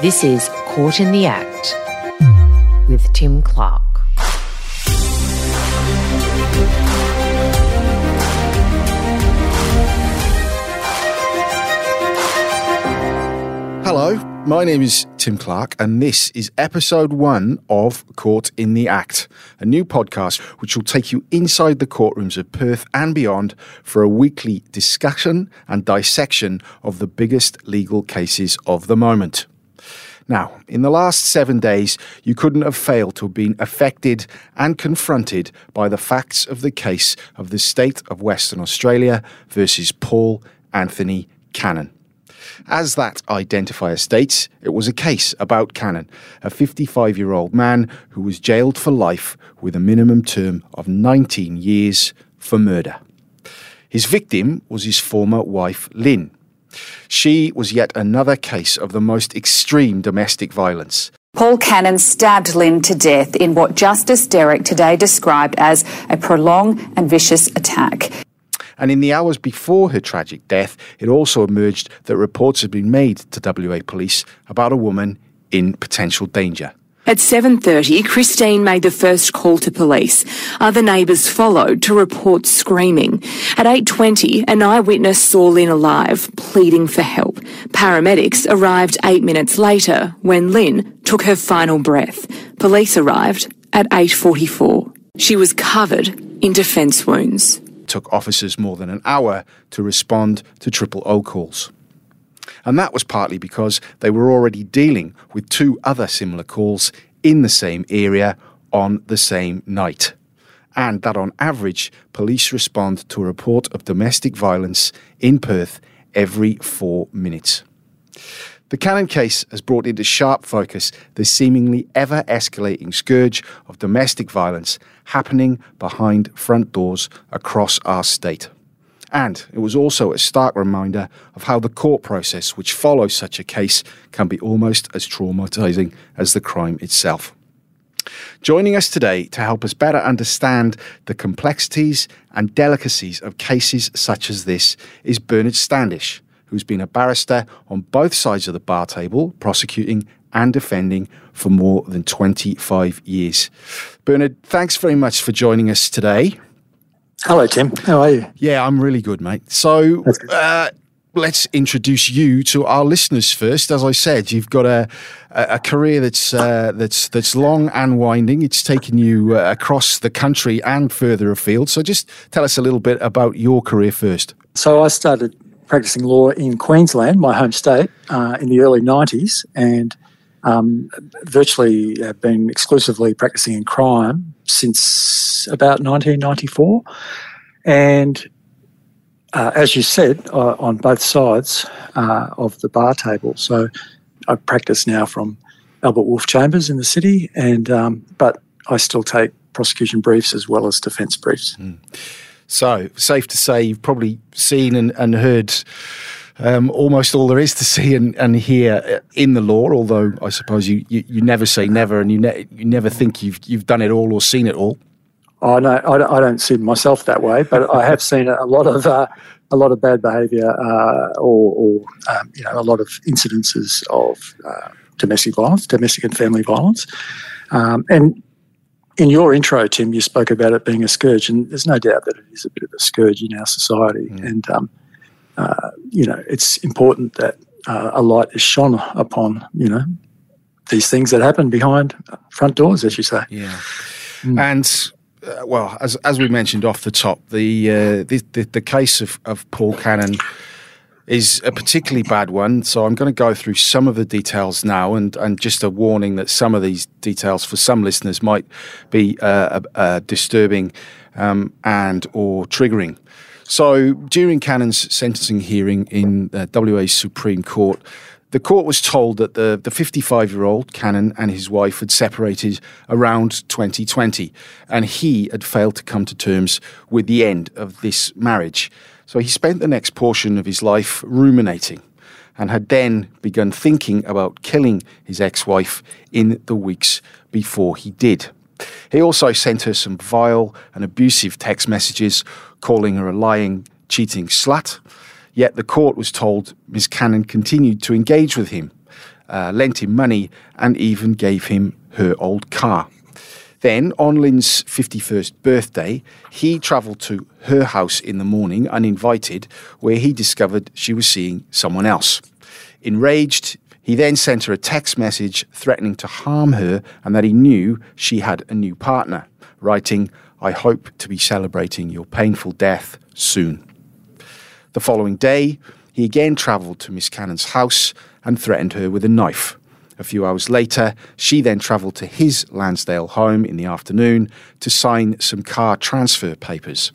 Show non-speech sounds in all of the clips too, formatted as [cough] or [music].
This is Court in the Act with Tim Clarke. Hello, my name is Tim Clarke, and this is episode one of Court in the Act, a new podcast which will take you inside the courtrooms of Perth and beyond for a weekly discussion and dissection of the biggest legal cases of the moment. Now, in the last seven days, you couldn't have failed to have been affected and confronted by the facts of the case of the state of Western Australia versus Paul Anthony Cannon. As that identifier states, it was a case about Cannon, a 55 year old man who was jailed for life with a minimum term of 19 years for murder. His victim was his former wife, Lynn. She was yet another case of the most extreme domestic violence. Paul Cannon stabbed Lynn to death in what Justice Derrick today described as a prolonged and vicious attack. And in the hours before her tragic death, it also emerged that reports had been made to WA police about a woman in potential danger. At 7:30, Christine made the first call to police. Other neighbours followed to report screaming. At 8:20, an eyewitness saw Lynn alive, pleading for help. Paramedics arrived 8 minutes later when Lynn took her final breath. Police arrived at 8:44. She was covered in defence wounds. It took officers more than an hour to respond to triple O calls. And that was partly because they were already dealing with two other similar calls in the same area on the same night. And that on average, police respond to a report of domestic violence in Perth every four minutes. The Cannon case has brought into sharp focus the seemingly ever escalating scourge of domestic violence happening behind front doors across our state. And it was also a stark reminder of how the court process which follows such a case can be almost as traumatizing as the crime itself. Joining us today to help us better understand the complexities and delicacies of cases such as this is Bernard Standish, who's been a barrister on both sides of the bar table, prosecuting and defending for more than 25 years. Bernard, thanks very much for joining us today. Hello, Tim. How are you? Yeah, I'm really good, mate. So, uh, let's introduce you to our listeners first. As I said, you've got a a career that's uh, that's that's long and winding. It's taken you uh, across the country and further afield. So, just tell us a little bit about your career first. So, I started practicing law in Queensland, my home state, uh, in the early '90s, and um, virtually have been exclusively practicing in crime since about 1994. And uh, as you said, uh, on both sides uh, of the bar table. So I practice now from Albert Wolf Chambers in the city, and um, but I still take prosecution briefs as well as defence briefs. Mm. So safe to say you've probably seen and, and heard um, almost all there is to see and, and hear in the law. Although I suppose you, you, you never say never, and you ne- you never think you've you've done it all or seen it all. Oh no, I, I don't see myself that way, but I have seen a lot of uh, a lot of bad behaviour uh, or, or um, you know a lot of incidences of uh, domestic violence, domestic and family violence, um, and in your intro, Tim, you spoke about it being a scourge, and there's no doubt that it is a bit of a scourge in our society. Mm. And um, uh, you know, it's important that uh, a light is shone upon, you know, these things that happen behind front doors, as you say. Yeah. Mm. And uh, well, as as we mentioned off the top, the uh, the, the, the case of, of Paul Cannon is a particularly bad one. So I'm going to go through some of the details now, and and just a warning that some of these details for some listeners might be uh, uh, disturbing um, and or triggering. So during Cannon's sentencing hearing in uh, WA's Supreme Court, the court was told that the, the 55 year old Cannon and his wife had separated around 2020, and he had failed to come to terms with the end of this marriage. So he spent the next portion of his life ruminating and had then begun thinking about killing his ex wife in the weeks before he did. He also sent her some vile and abusive text messages calling her a lying, cheating slut. Yet the court was told Ms. Cannon continued to engage with him uh, lent him money, and even gave him her old car. Then, on Lynn's 51st birthday, he travelled to her house in the morning uninvited, where he discovered she was seeing someone else. Enraged, he then sent her a text message threatening to harm her and that he knew she had a new partner, writing, I hope to be celebrating your painful death soon. The following day, he again travelled to Miss Cannon's house and threatened her with a knife. A few hours later, she then travelled to his Landsdale home in the afternoon to sign some car transfer papers.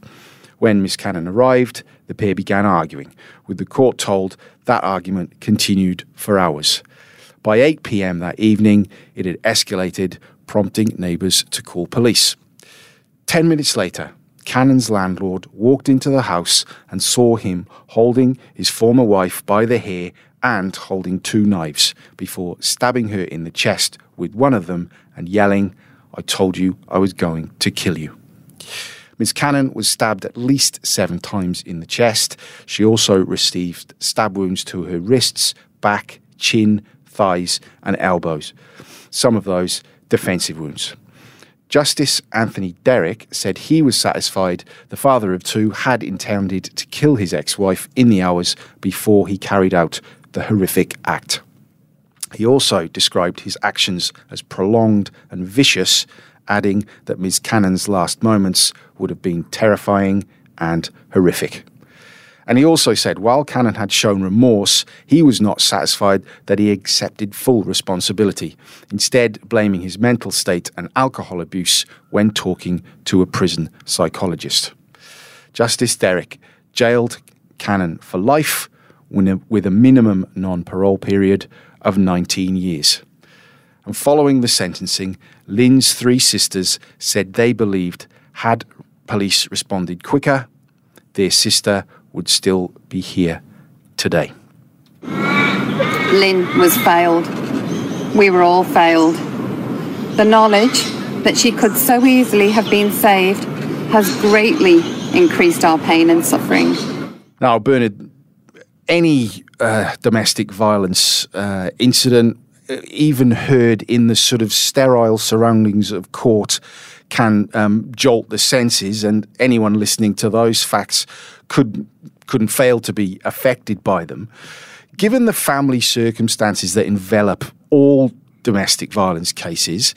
When Miss Cannon arrived, the pair began arguing, with the court told that argument continued for hours. By 8 pm that evening, it had escalated, prompting neighbours to call police. Ten minutes later, Cannon's landlord walked into the house and saw him holding his former wife by the hair and holding two knives before stabbing her in the chest with one of them and yelling, I told you I was going to kill you. Ms. Cannon was stabbed at least seven times in the chest. She also received stab wounds to her wrists, back, chin, thighs, and elbows. Some of those defensive wounds. Justice Anthony Derrick said he was satisfied the father of two had intended to kill his ex wife in the hours before he carried out the horrific act. He also described his actions as prolonged and vicious, adding that Ms. Cannon's last moments would have been terrifying and horrific. And he also said while Cannon had shown remorse, he was not satisfied that he accepted full responsibility, instead, blaming his mental state and alcohol abuse when talking to a prison psychologist. Justice Derrick jailed Cannon for life with a minimum non parole period of 19 years. And following the sentencing, Lynn's three sisters said they believed had police responded quicker, their sister would still be here today. Lynn was failed. We were all failed. The knowledge that she could so easily have been saved has greatly increased our pain and suffering. Now, Bernard, any uh, domestic violence uh, incident, even heard in the sort of sterile surroundings of court, can um, jolt the senses, and anyone listening to those facts could couldn't fail to be affected by them. Given the family circumstances that envelop all domestic violence cases,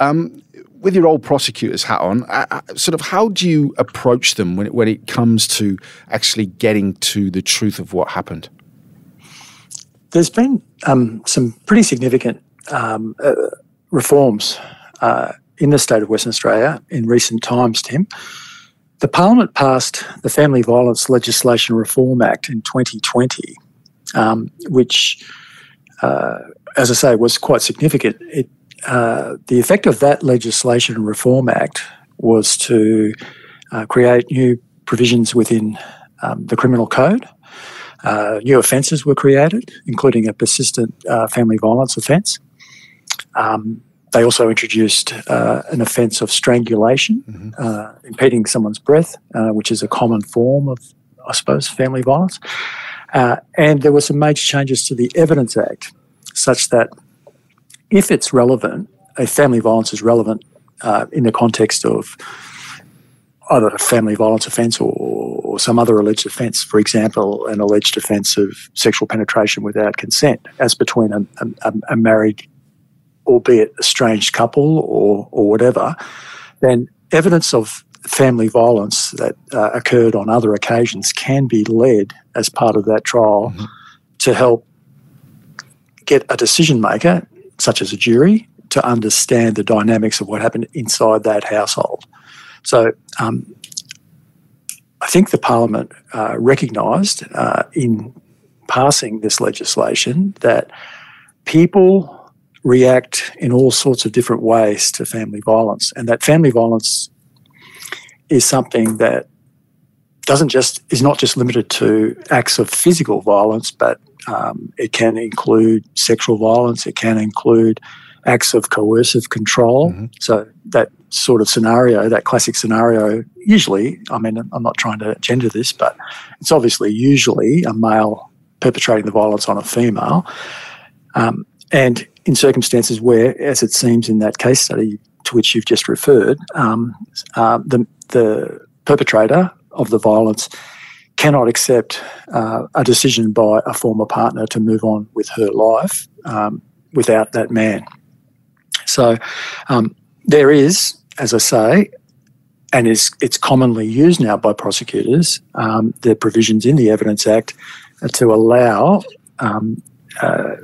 um, with your old prosecutor's hat on, uh, uh, sort of how do you approach them when it, when it comes to actually getting to the truth of what happened? There's been um, some pretty significant um, uh, reforms uh, in the state of Western Australia in recent times, Tim. The Parliament passed the Family Violence Legislation Reform Act in 2020, um, which, uh, as I say, was quite significant. It, uh, the effect of that legislation Reform Act was to uh, create new provisions within um, the criminal code. Uh, new offences were created, including a persistent uh, family violence offence. Um, they also introduced uh, an offence of strangulation, mm-hmm. uh, impeding someone's breath, uh, which is a common form of, I suppose, family violence. Uh, and there were some major changes to the Evidence Act, such that if it's relevant, a family violence is relevant uh, in the context of either a family violence offence or, or some other alleged offence, for example, an alleged offence of sexual penetration without consent, as between a, a, a married albeit estranged couple or, or whatever, then evidence of family violence that uh, occurred on other occasions can be led as part of that trial mm-hmm. to help get a decision maker, such as a jury, to understand the dynamics of what happened inside that household. So um, I think the Parliament uh, recognised uh, in passing this legislation that people react in all sorts of different ways to family violence. And that family violence is something that doesn't just is not just limited to acts of physical violence, but um, it can include sexual violence. It can include acts of coercive control. Mm-hmm. So that sort of scenario, that classic scenario, usually, I mean, I'm not trying to gender this, but it's obviously usually a male perpetrating the violence on a female. Um, and in circumstances where, as it seems in that case study to which you've just referred, um, uh, the, the perpetrator of the violence cannot accept uh, a decision by a former partner to move on with her life um, without that man. So um, there is, as I say, and is, it's commonly used now by prosecutors, um, the provisions in the Evidence Act to allow um, uh,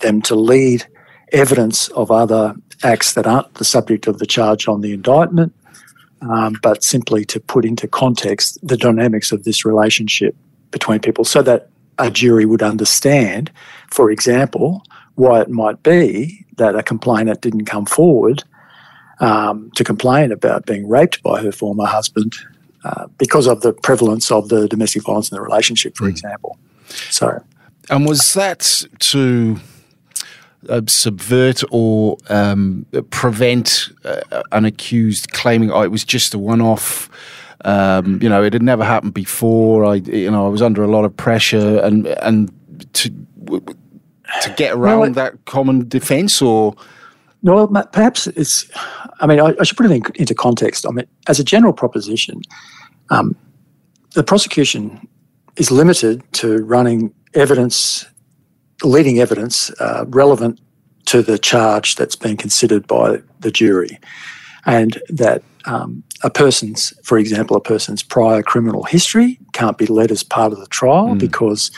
them to lead evidence of other acts that aren't the subject of the charge on the indictment, um, but simply to put into context the dynamics of this relationship between people so that a jury would understand, for example, why it might be that a complainant didn't come forward um, to complain about being raped by her former husband uh, because of the prevalence of the domestic violence in the relationship, for mm. example. So, and was that to uh, subvert or um, prevent uh, an accused claiming, "Oh, it was just a one-off"? Um, you know, it had never happened before. I, you know, I was under a lot of pressure, and and to to get around well, that common defence, or no, well, perhaps it's. I mean, I, I should put it in, into context. I mean, as a general proposition, um, the prosecution is limited to running evidence, leading evidence uh, relevant to the charge that's been considered by the jury, and that um, a person's, for example, a person's prior criminal history can't be led as part of the trial mm. because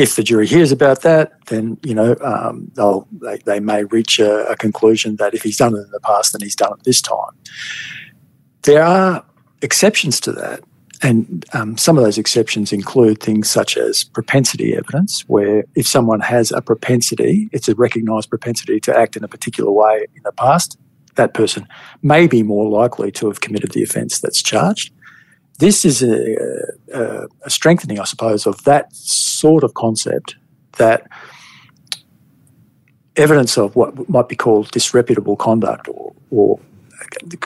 if the jury hears about that, then you know um, they'll they, they may reach a, a, conclusion that if he's done it in the past, then he's done it this time. There are exceptions to that, and um, some of those exceptions include things such as propensity evidence, where if someone has a propensity, it's a recognised propensity to act in a particular way in the past, that person may be more likely to have committed the offence that's charged. This is a, a, a strengthening, I suppose, of that sort of concept that evidence of what might be called disreputable conduct or, or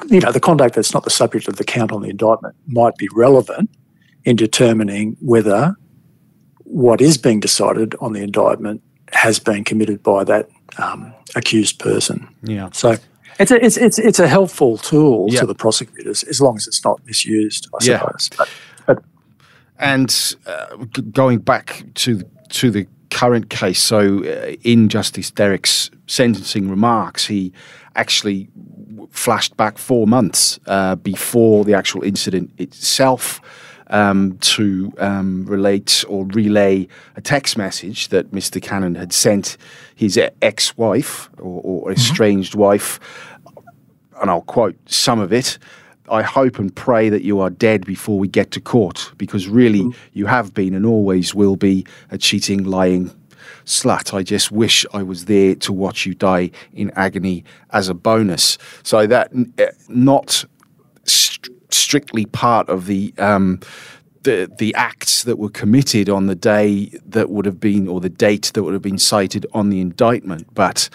you know, the conduct that's not the subject of the count on the indictment might be relevant in determining whether what is being decided on the indictment has been committed by that um, accused person. Yeah. So it's a it's it's it's a helpful tool yeah. to the prosecutors as long as it's not misused, I yeah. suppose. But, and uh, going back to to the current case, so uh, in Justice Derrick's sentencing remarks, he actually flashed back four months uh, before the actual incident itself. Um, to um, relate or relay a text message that Mr. Cannon had sent his ex wife or, or mm-hmm. estranged mm-hmm. wife, and I'll quote some of it. I hope and pray that you are dead before we get to court, because really mm. you have been and always will be a cheating, lying slut. I just wish I was there to watch you die in agony as a bonus. So that eh, not st- strictly part of the. Um, the, the acts that were committed on the day that would have been, or the date that would have been cited on the indictment, but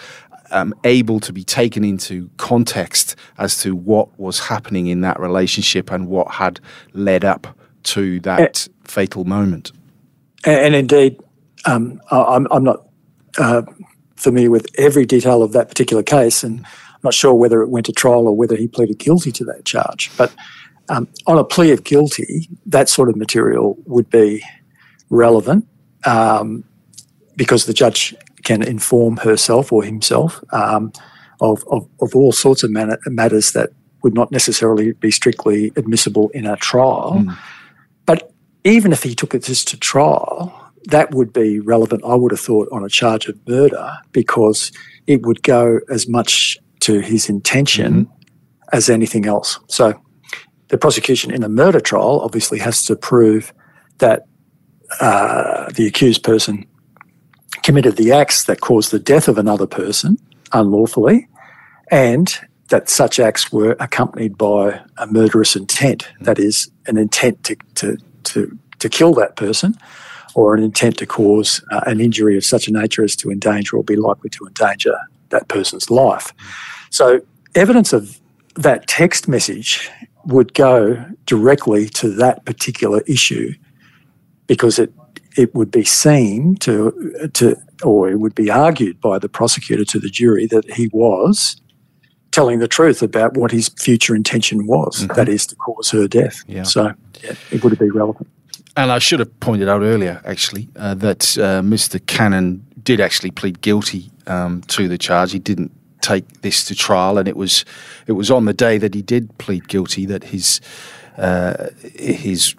um, able to be taken into context as to what was happening in that relationship and what had led up to that uh, fatal moment. And, indeed, um, I'm, I'm, not uh, familiar with every detail of that particular case, and I'm not sure whether it went to trial or whether he pleaded guilty to that charge. But um, on a plea of guilty, that sort of material would be relevant um, because the judge can inform herself or himself um, of, of, of, all sorts of man- matters that would not necessarily be strictly admissible in a trial. Mm. But even if he took it just to trial, that would be relevant, I would have thought, on a charge of murder because it would go as much to his intention mm as anything else. So the prosecution in a murder trial obviously has to prove that uh, the accused person committed the acts that caused the death of another person unlawfully, and that such acts were accompanied by a murderous intent, that is, an intent to, to, to, to kill that person or an intent to cause uh, an injury of such a nature as to endanger or be likely to endanger that person's life. So, evidence of that text message would go directly to that particular issue because it it would be seen to to or it would be argued by the prosecutor to the jury that he was telling the truth about what his future intention was, mm-hmm. that is to cause her death. Yeah. So yeah, it would be relevant. And I should have pointed out earlier, actually, uh, that uh, Mr. Cannon did actually plead guilty um, to the charge. He didn't take this to trial, and it was it was on the day that he did plead guilty that his uh, his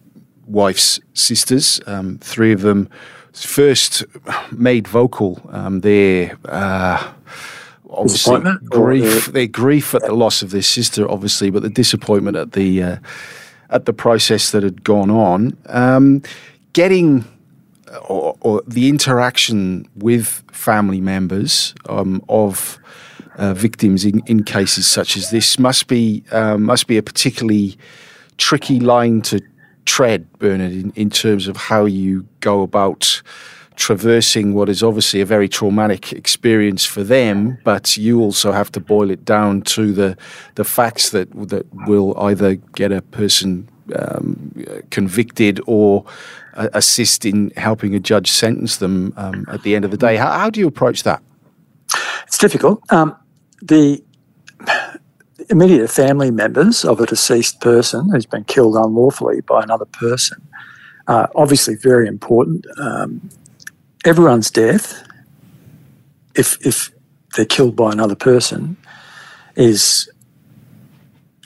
wife's sisters, um, three of them, first made vocal um, their uh, obviously grief, their grief at the loss of their sister, obviously, but the disappointment at the uh, at the process that had gone on. Um, getting or, or, the interaction with family members um, of uh, victims in, in cases such as this must be um, must be a particularly tricky line to tread, Bernard, in, in terms of how you go about traversing what is obviously a very traumatic experience for them, but you also have to boil it down to the the facts that that will either get a person um, convicted or uh, assist in helping a judge sentence them um, at the end of the day. How, how, do you approach that? It's difficult. Um, the immediate family members of a deceased person who's been killed unlawfully by another person are obviously very important. Um, everyone's death, if if they're killed by another person, is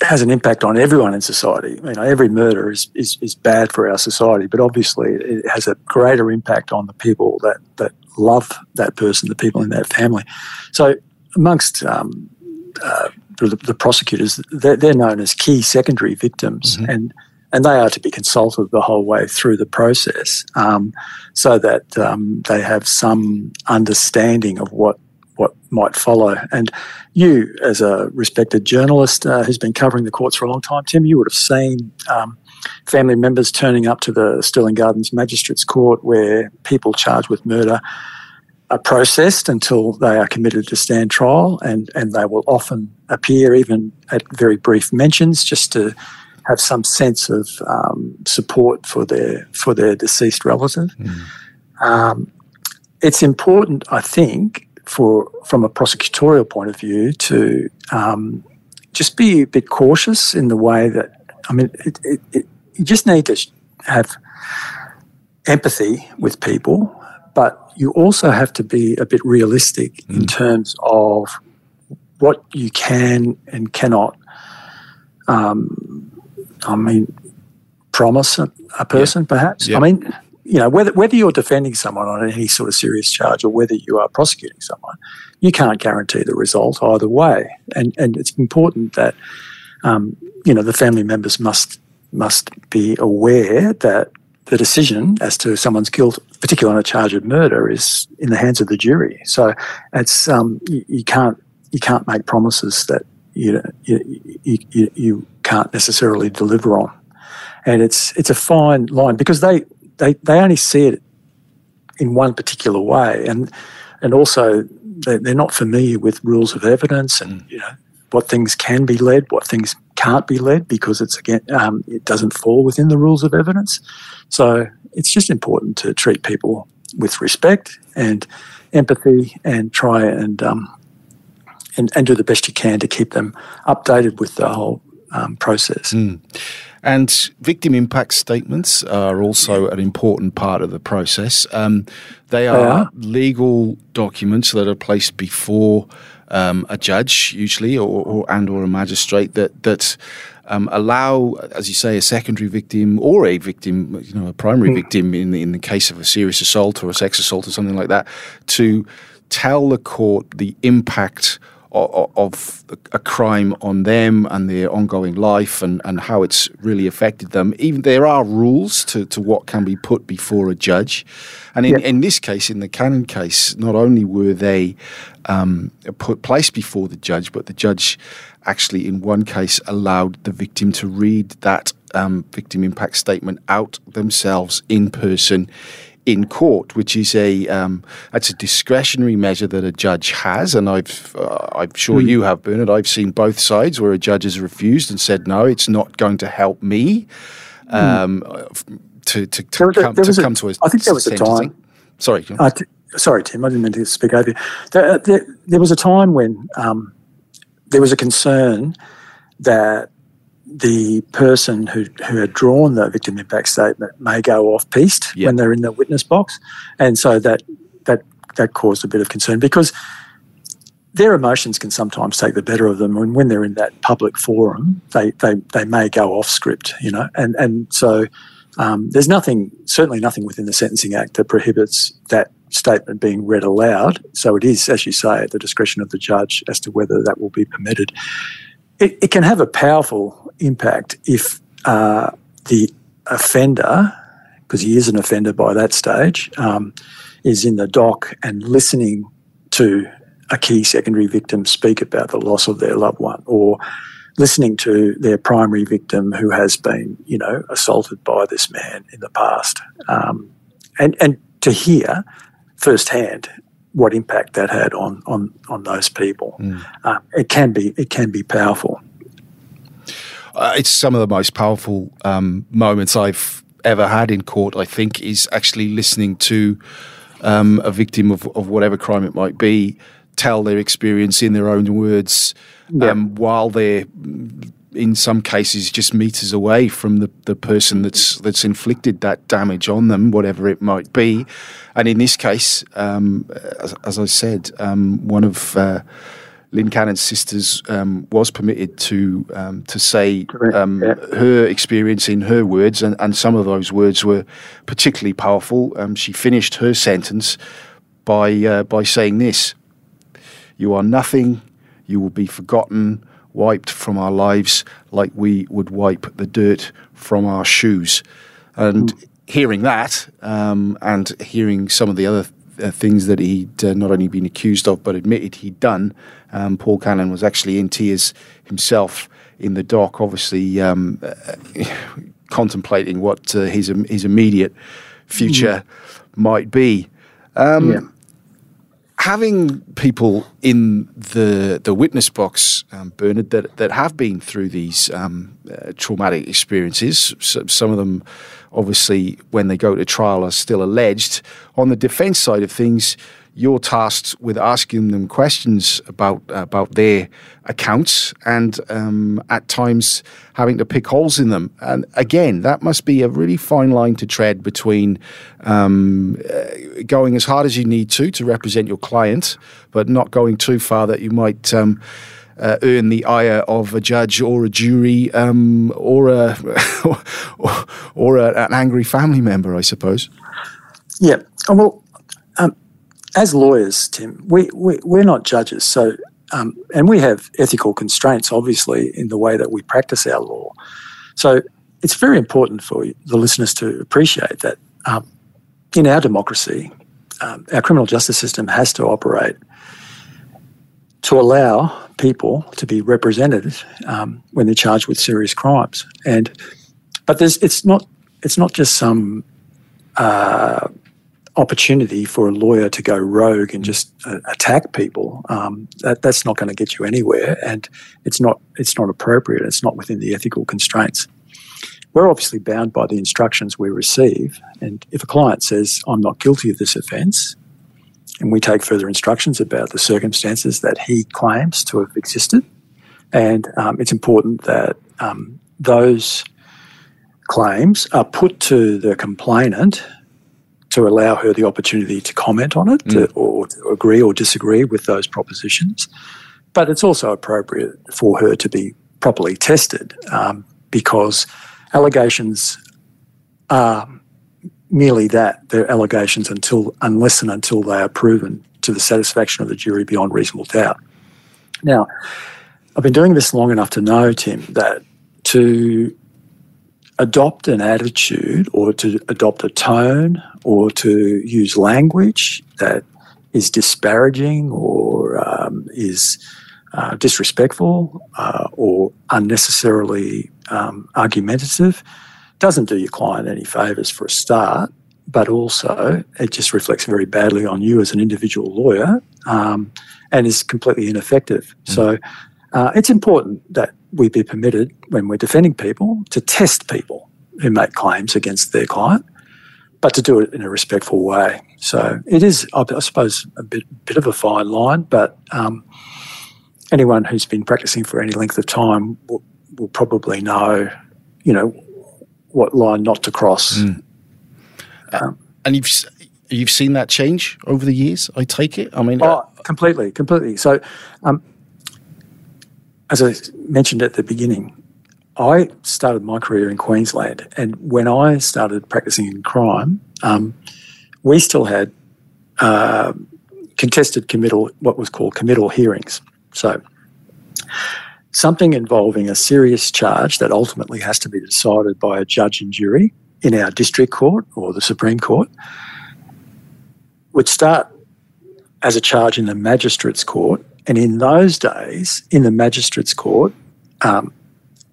has an impact on everyone in society. You know, every murder is, is, is bad for our society, but obviously it has a greater impact on the people that, that love that person, the people in that family. So amongst um, uh, the, the, prosecutors, they're, they're, known as key secondary victims, mm-hmm. and and they are to be consulted the whole way through the process, um, so that um, they have some understanding of what what might follow. And you, as a respected journalist uh, who's been covering the courts for a long time, Tim, you would have seen um, family members turning up to the Stirling Gardens Magistrates Court where people charged with murder are processed until they are committed to stand trial, and, and they will often appear even at very brief mentions just to have some sense of um, support for their for their deceased relative. Mm. Um, it's important, I think, for from a prosecutorial point of view, to um, just be a bit cautious in the way that I mean, it, it, it, you just need to have empathy with people but you also have to be a bit realistic mm. in terms of what you can and cannot. Um, I mean, promise a, a person, yeah. perhaps. Yeah. I mean, you know, whether whether you're defending someone on any sort of serious charge or whether you are prosecuting someone, you can't guarantee the result either way. And and it's important that um, you know the family members must must be aware that the decision as to someone's guilt, particularly on a charge of murder, is in the hands of the jury. So it's um, you, you, can't you can't make promises that you, you you, you can't necessarily deliver on, and it's it's a fine line because they they, they only see it in one particular way, and and also they, they're not familiar with rules of evidence and you know what things can be led, what things can't be led because it's again um, it doesn't fall within the rules of evidence. So it's just important to treat people with respect and empathy and try and um, and, and do the best you can to keep them updated with the whole um, process. Mm. And victim impact statements are also an important part of the process. Um, they, are they, are legal documents that are placed before um, a judge, usually, or, or, and or a magistrate that that um, allow, as you say, a secondary victim or a victim, you know, a primary mm. victim in the, in the case of a serious assault or a sex assault or something like that, to tell the court the impact of a crime on them and their ongoing life and, and how it's really affected them. Even there are rules to, to what can be put before a judge. And in, in this case, in the Cannon case, not only were they um, put placed before the judge, but the judge actually, in one case, allowed the victim to read that um, victim impact statement out themselves in person in court, which is a um, that's a discretionary measure that a judge has, and I've uh, I'm sure mm. you have, Bernard. I've seen both sides where a judge has refused and said no, it's not going to help me. Mm. Um, to to, to a, come, to, a, come to a I think there was a time. Sorry. Uh, t- sorry, Tim. I didn't mean to speak over you. There, there, there was a time when um, there was a concern that the person who, who had drawn the victim impact statement may go off piste yep. when they're in the witness box, and so that that that caused a bit of concern because their emotions can sometimes take the better of them, and when they're in that public forum, they they, they may go off script, you know, and and so. Um, there's nothing, certainly nothing within the Sentencing Act that prohibits that statement being read aloud. So it is, as you say, at the discretion of the judge as to whether that will be permitted. It, it can have a powerful impact if uh, the offender, because he is an offender by that stage, um, is in the dock and listening to a key secondary victim speak about the loss of their loved one or listening to their primary victim who has been, you know, assaulted by this man in the past. Um, and, and to hear firsthand what impact that had on, on, on those people. Mm. Uh, it can be it can be powerful. Uh, it's some of the most powerful um, moments I've ever had in court. I think is actually listening to um, a victim of, of whatever crime it might be tell their experience in their own words um, while they're in some cases just meters away from the, the person that's that's inflicted that damage on them, whatever it might be. And in this case, um, as, as, I said, um, one of uh, Lynn Cannon's sisters um, was permitted to um, to say um, yeah. her experience in her words, and, and some of those words were particularly powerful. Um, she finished her sentence by uh, by saying this: "You are nothing. You will be forgotten." Wiped from our lives like we would wipe the dirt from our shoes. And mm. hearing that, um, and hearing some of the other uh, things that he'd uh, not only been accused of but admitted he'd done, um, Paul Cannon was actually in tears himself in the dock, obviously um, uh, contemplating what uh, his his immediate future mm. might be. Um, yeah having people in the the witness box, um, Bernard, that that have been through these um, uh, traumatic experiences. So, some of them, obviously, when they go to trial, are still alleged. On the defence side of things, you're tasked with asking them questions about about their accounts and um, at times having to pick holes in them. And again, that must be a really fine line to tread between um, uh, going as hard as you need to to represent your client, but not going too far that you might. Um, uh, earn the ire of a judge or a jury um, or a or, [laughs] or a, an angry family member, I suppose. Yeah. Well, um, as lawyers, Tim, we, we, we're not judges. So, um, and we have ethical constraints, obviously, in the way that we practice our law. So, it's very important for the listeners to appreciate that um, in our democracy, um, our criminal justice system has to operate to allow people to be represented um, when they're charged with serious crimes. And but there's it's not it's not just some uh, opportunity for a lawyer to go rogue and just uh, attack people, um, that, that's not going to get you anywhere, and it's not it's not appropriate. It's not within the ethical constraints. We're obviously bound by the instructions we receive, and if a client says, "I'm not guilty of this offence," and we take further instructions about the circumstances that he claims to have existed, and um, it's important that um, those claims are put to the complainant to allow her the opportunity to comment on it mm. to, or to agree or disagree with those propositions. But it's also appropriate for her to be properly tested um, because allegations are merely that they're allegations until unless and until they are proven to the satisfaction of the jury beyond reasonable doubt. Now, I've been doing this long enough to know, Tim, that to adopt an attitude or to adopt a tone or to use language that is disparaging or um, is uh, disrespectful uh, or unnecessarily um, argumentative doesn't do your client any favours for a start, but also it just reflects very badly on you as an individual lawyer um, and is completely ineffective. Mm. So uh, it's important that we be permitted when we're defending people to test people who make claims against their client, but to do it in a respectful way. So it is, I, suppose, a bit, bit of a fine line, but um, anyone who's been practicing for any length of time will, will probably know, you know, what line not to cross. Mm. Um, and you've you've seen that change over the years. I take it. I mean, oh, uh, completely, completely. So, um, as I mentioned at the beginning, I started my career in Queensland, and when I started practicing in crime, um, we still had uh, contested committal, what was called committal hearings. So, something involving a serious charge that ultimately has to be decided by a judge and jury in our district court or the Supreme Court would start as a charge in the magistrate's court. And in those days, in the magistrate's court, um,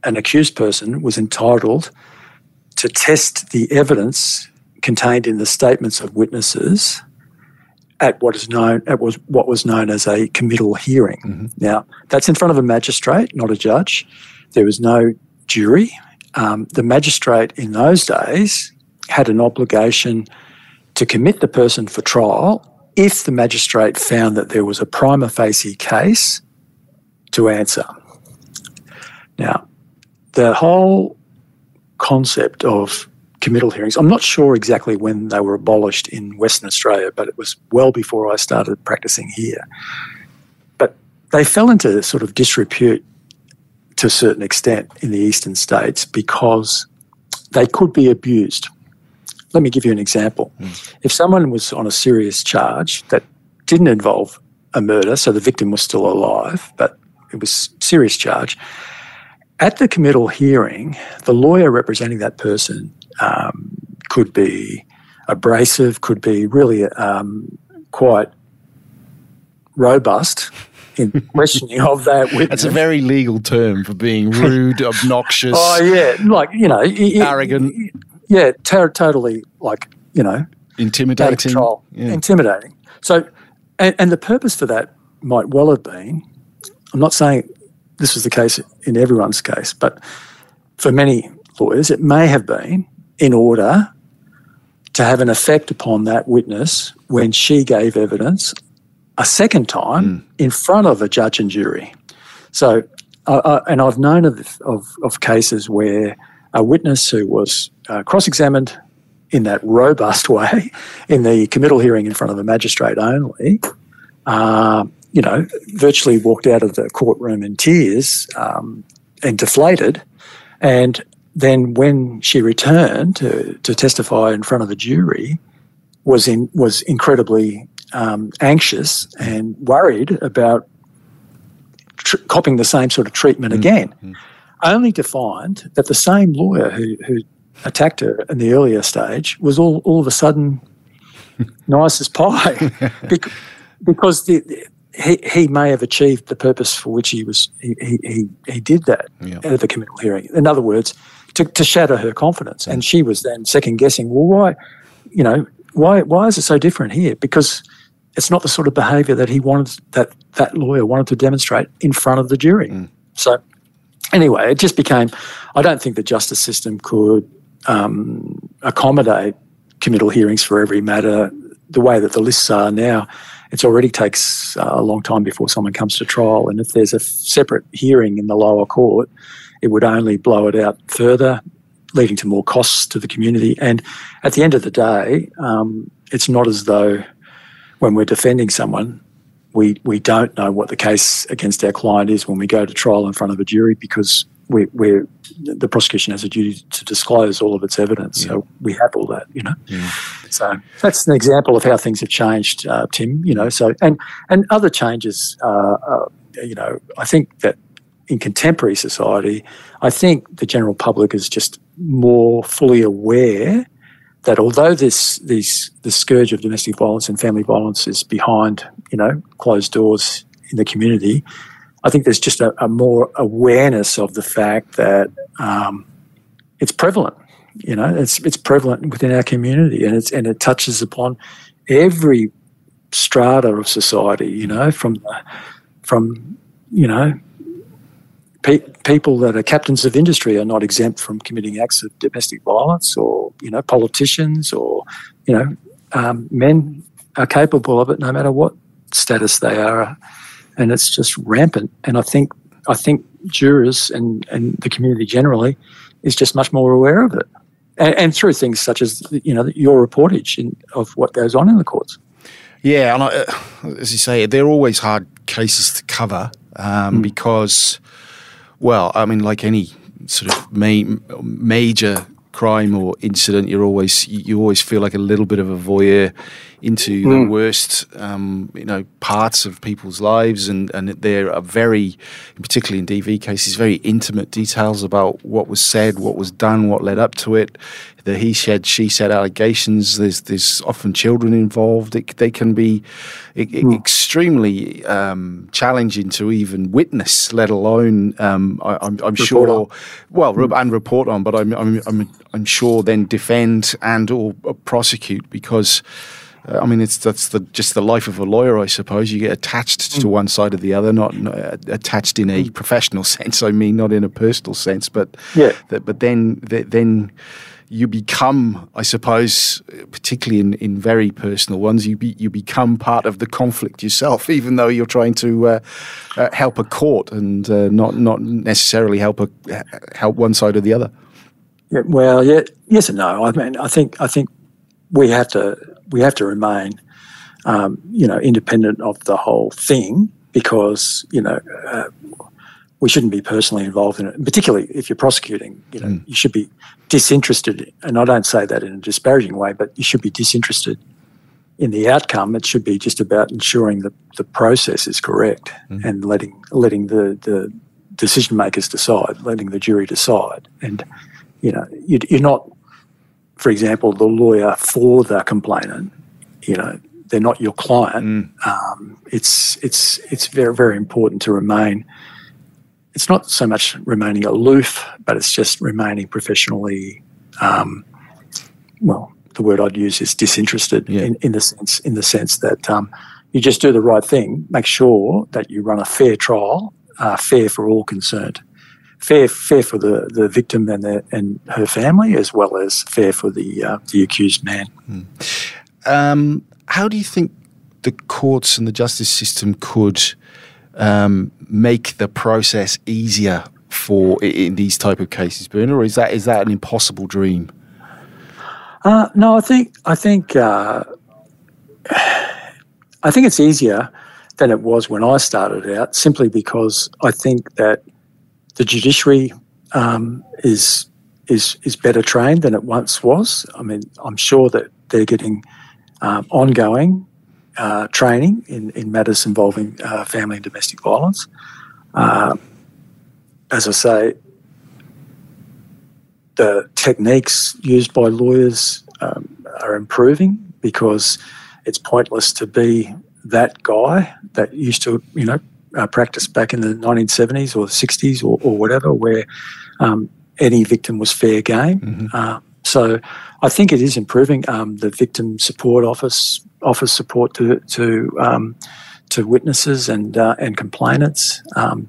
an accused person was entitled to test the evidence contained in the statements of witnesses at what is known at was what was known as a committal hearing. Mm-hmm. Now that's in front of a magistrate, not a judge. There was no jury. Um, the magistrate in those days had an obligation to commit the person for trial if the magistrate found that there was a prima facie case to answer. Now, the whole concept of committal hearings, I'm not sure exactly when they were abolished in Western Australia, but it was well before I started practicing here. But they fell into sort of disrepute to a certain extent in the eastern states because they could be abused. Let me give you an example. Mm. If someone was on a serious charge that didn't involve a murder, so the victim was still alive, but it was serious charge, at the committal hearing, the lawyer representing that person um, could be abrasive, could be really um, quite robust in [laughs] questioning of that witness. That's a very legal term for being rude, [laughs] obnoxious. Oh yeah, like you know, arrogant. Yeah, ter- totally like you know, intimidating. Yeah. Intimidating. So, and, and the purpose for that might well have been. I'm not saying this was the case in everyone's case, but for many lawyers, it may have been in order to have an effect upon that witness when she gave evidence a second time mm. in front of a judge and jury. So, uh, uh, and I've known of, of, of, cases where a witness who was uh, cross examined in that robust [laughs] way in the committal hearing in front of a magistrate only uh, you know, virtually walked out of the courtroom in tears um, and deflated. And then when she returned to, to testify in front of the jury, was in was incredibly um, anxious and worried about tr- copping the same sort of treatment mm-hmm. again, mm-hmm. Only to find that the same lawyer who, who attacked her in the earlier stage was all, all of a sudden [laughs] nice as pie [laughs] because the, he, he may have achieved the purpose for which he was he, he, he did that yeah. at the committal hearing. In other words, to, to shatter her confidence. And she was then second guessing, well, why, you know, why why is it so different here? Because it's not the sort of behaviour that he wanted that that lawyer wanted to demonstrate in front of the jury. Mm. So anyway, it just became. I don't think the justice system could um, accommodate committal hearings for every matter the way that the lists are now it already takes uh, a long time before someone comes to trial. And if there's a separate hearing in the lower court, it would only blow it out further, leading to more costs to the community. And at the end of the day, um, it's not as though when we're defending someone, we, we don't know what the case against our client is when we go to trial in front of a jury because we, we're, the prosecution has a duty to disclose all of its evidence. Yeah. So we have all that, you know. Yeah. So that's an example of how things have changed, uh, Tim. You know, so and and other changes. Uh, uh, you know, I think that in contemporary society, I think the general public is just more fully aware that although this these the scourge of domestic violence and family violence is behind you know closed doors in the community, I think there's just a, a more awareness of the fact that um, it's prevalent. You know, it's it's prevalent within our community, and it's and it touches upon every strata of society. You know, from from you know pe- people that are captains of industry are not exempt from committing acts of domestic violence, or you know, politicians, or you know, um, men are capable of it no matter what status they are, and it's just rampant. And I think I think jurors and and the community generally is just much more aware of it, and, and through things such as you know your reportage in, of what goes on in the courts. Yeah, and I, uh, as you say, they're always hard cases to cover um, mm. because, well, I mean, like any sort of ma- major crime or incident, you're always you always feel like a little bit of a voyeur into mm. the worst, um, you know, parts of people's lives, and and there are very, particularly in DV cases, very intimate details about what was said, what was done, what led up to it, the he said, she said allegations. There's there's often children involved. It, they can be mm. extremely um, challenging to even witness, let alone um, I, am sure, well, mm. and report on. But I'm, I'm I'm I'm sure then defend and or prosecute because. Uh, I mean, it's that's the just the life of a lawyer, I suppose. You get attached mm. to one side or the other, not, not uh, attached in a mm. professional [laughs] sense. I mean, not in a personal sense, but yeah. The, but then the, then you become, I suppose, particularly in, in very personal ones, you be, you become part of the conflict yourself, [laughs] even though you're trying to uh, uh, help a court and uh, not not necessarily help a help one side or the other. Yeah, well, yeah, yes and no. I mean, I think I think we have to we have to remain, um, you know, independent of the whole thing because you know uh, we shouldn't be personally involved in it. particularly if you're prosecuting, you know, mm. you should be disinterested. And I don't say that in a disparaging way, but you should be disinterested in the outcome. It should be just about ensuring that the process is correct mm. and letting letting the, the decision makers decide, letting the jury decide. And you know, you, you're not, for example, the lawyer for the complainant. You know, they're not your client. Mm. Um, it's it's it's very very important to remain it's not so much remaining aloof, but it's just remaining professionally. Um, well, the word I'd use is disinterested yeah. in, in the sense in the sense that um, you just do the right thing, make sure that you run a fair trial, uh, fair for all concerned, fair fair for the, the victim and the, and her family, as well as fair for the uh, the accused man. Mm. Um, how do you think the courts and the justice system could um, make the process easier for in these type of cases, Bernard, or is that is that an impossible dream? Uh, no, I think I think uh, I think it's easier than it was when I started out, simply because I think that the judiciary um, is is is better trained than it once was. I mean, I'm sure that they're getting um, ongoing uh, training in, in matters involving uh, family and domestic violence. Uh, as I say, the techniques used by lawyers um, are improving because it's pointless to be that guy that used to, you know, uh, practice back in the 1970s or the 60s or, or whatever, where um, any victim was fair game. Mm-hmm. Uh, so I think it is improving. Um, the Victim Support Office offers support to to um, to witnesses and uh, and complainants. Um,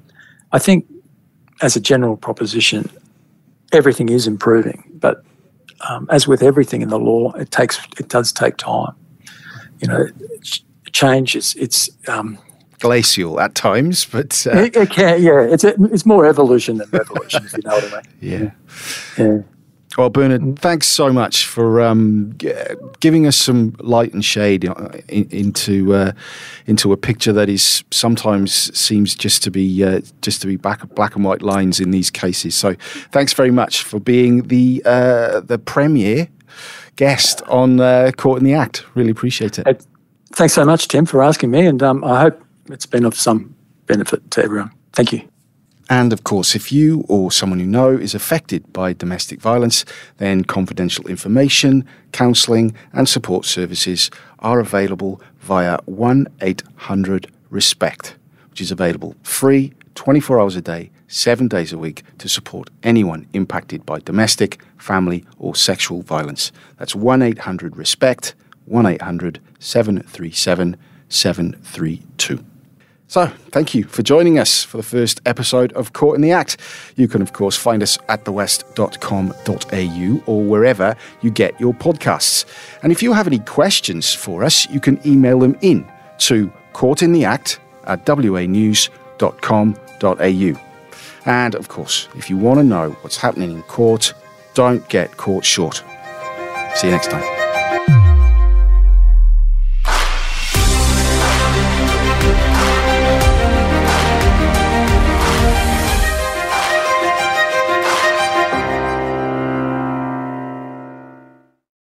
I think, as a general proposition, everything is improving, but um, as with everything in the law, it takes it does take time. You know, change is it's um, glacial at times, but uh, it, it, can yeah, it's it's more evolution than revolution, if you know what I mean. Yeah. yeah. Well, Bernard, thanks so much for um, g- giving us some light and shade uh, in, into uh, into a picture that is sometimes seems just to be uh, just to be black, black and white lines in these cases. So, thanks very much for being the uh, the premier guest on uh, Court in the Act. Really appreciate it. Thanks so much, Tim, for asking me, and um, I hope it's been of some benefit to everyone. Thank you. And of course, if you or someone you know is affected by domestic violence, then confidential information, counselling, and support services are available via 1 800 RESPECT, which is available free 24 hours a day, seven days a week to support anyone impacted by domestic, family, or sexual violence. That's 1 800 RESPECT, 1 800 737 732. So, thank you for joining us for the first episode of Court in the Act. You can, of course, find us at thewest.com.au or wherever you get your podcasts. And if you have any questions for us, you can email them in to courtintheact at wanews.com.au. And, of course, if you want to know what's happening in court, don't get caught short. See you next time.